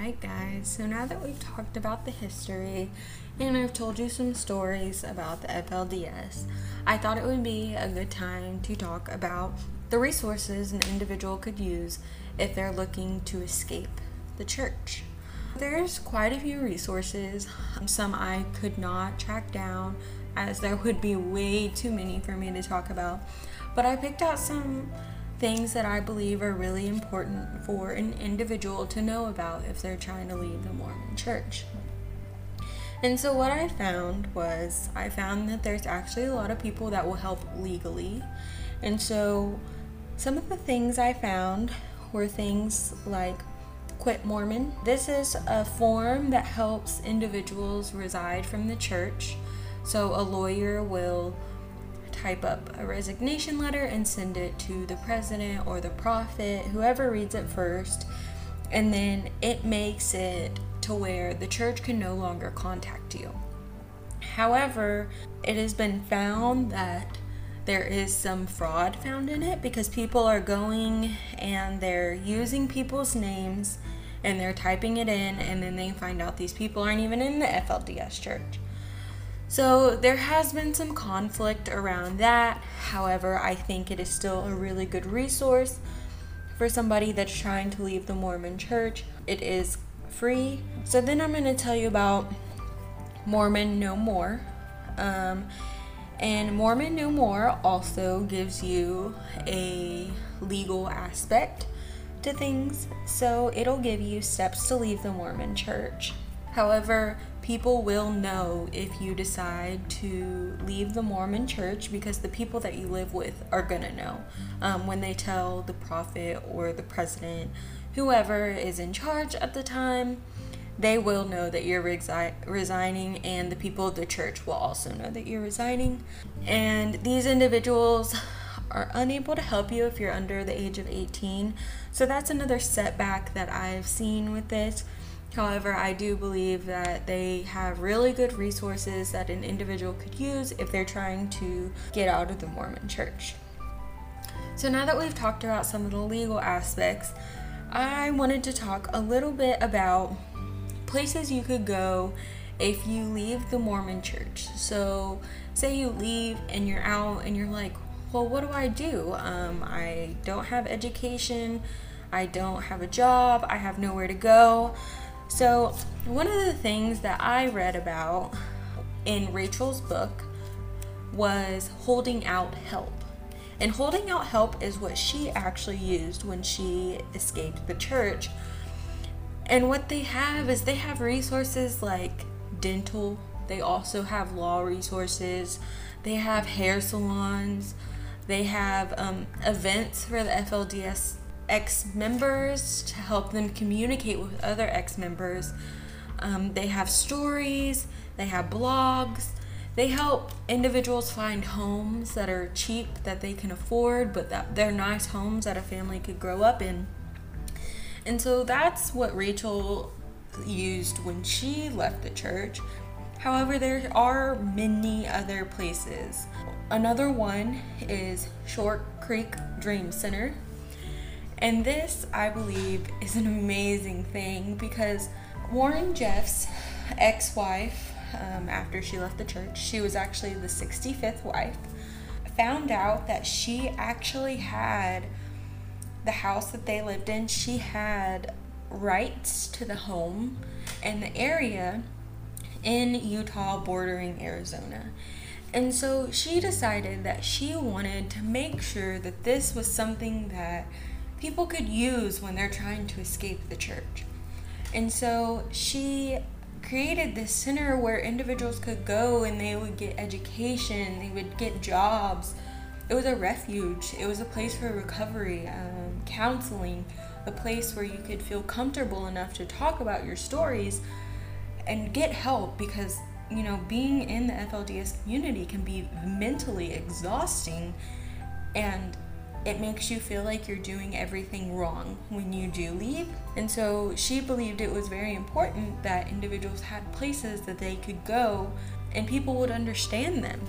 Alright, guys, so now that we've talked about the history and I've told you some stories about the FLDS, I thought it would be a good time to talk about the resources an individual could use if they're looking to escape the church. There's quite a few resources, um, some I could not track down as there would be way too many for me to talk about, but I picked out some things that I believe are really important for an individual to know about if they're trying to leave the Mormon church. And so, what I found was, I found that there's actually a lot of people that will help legally. And so, some of the things I found were things like Quit Mormon. This is a form that helps individuals reside from the church. So, a lawyer will type up a resignation letter and send it to the president or the prophet, whoever reads it first, and then it makes it to where the church can no longer contact you. However, it has been found that there is some fraud found in it because people are going and they're using people's names and they're typing it in, and then they find out these people aren't even in the FLDS church. So there has been some conflict around that. However, I think it is still a really good resource for somebody that's trying to leave the Mormon church. It is free. So then I'm going to tell you about Mormon No More. Um, and Mormon No More also gives you a legal aspect to things. So it'll give you steps to leave the Mormon church. However, people will know if you decide to leave the Mormon church because the people that you live with are going to know um, when they tell the prophet or the president, whoever is in charge at the time. They will know that you're resi- resigning, and the people of the church will also know that you're resigning. And these individuals are unable to help you if you're under the age of 18. So that's another setback that I've seen with this. However, I do believe that they have really good resources that an individual could use if they're trying to get out of the Mormon church. So, now that we've talked about some of the legal aspects, I wanted to talk a little bit about places you could go if you leave the Mormon church. So, say you leave and you're out and you're like, well, what do I do? Um, I don't have education, I don't have a job, I have nowhere to go. So, one of the things that I read about in Rachel's book was holding out help. And holding out help is what she actually used when she escaped the church. And what they have is they have resources like dental, they also have law resources, they have hair salons, they have um, events for the FLDS ex members to help them communicate with other ex members. Um, they have stories, they have blogs, they help individuals find homes that are cheap that they can afford, but that they're nice homes that a family could grow up in. And so that's what Rachel used when she left the church. However, there are many other places. Another one is Short Creek Dream Center. And this, I believe, is an amazing thing because Warren Jeffs' ex wife, um, after she left the church, she was actually the 65th wife, found out that she actually had the house that they lived in, she had rights to the home and the area in Utah bordering Arizona. And so she decided that she wanted to make sure that this was something that people could use when they're trying to escape the church. And so she created this center where individuals could go and they would get education, they would get jobs. It was a refuge, it was a place for recovery, um, counseling, a place where you could feel comfortable enough to talk about your stories and get help because you know being in the FLDS community can be mentally exhausting and it makes you feel like you're doing everything wrong when you do leave. And so she believed it was very important that individuals had places that they could go and people would understand them.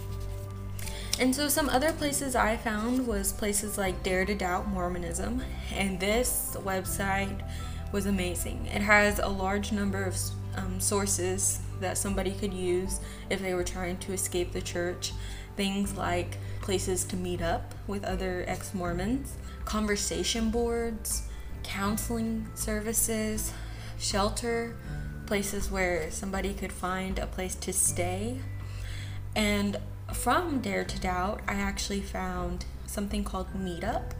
And so some other places I found was places like Dare to Doubt Mormonism, and this website was amazing. It has a large number of um, sources that somebody could use if they were trying to escape the church. Things like places to meet up with other ex Mormons, conversation boards, counseling services, shelter, places where somebody could find a place to stay. And from Dare to Doubt, I actually found something called Meetup.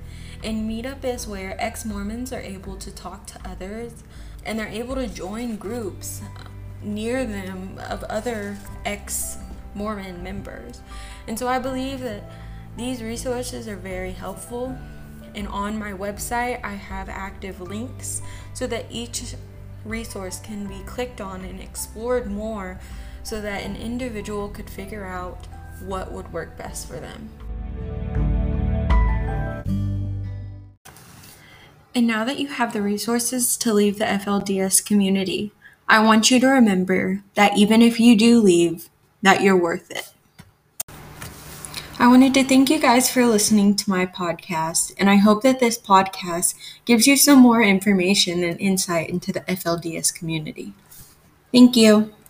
And Meetup is where ex Mormons are able to talk to others and they're able to join groups near them of other ex Mormon members. And so I believe that these resources are very helpful. And on my website, I have active links so that each resource can be clicked on and explored more so that an individual could figure out what would work best for them. And now that you have the resources to leave the FLDS community, I want you to remember that even if you do leave, that you're worth it. I wanted to thank you guys for listening to my podcast, and I hope that this podcast gives you some more information and insight into the FLDS community. Thank you.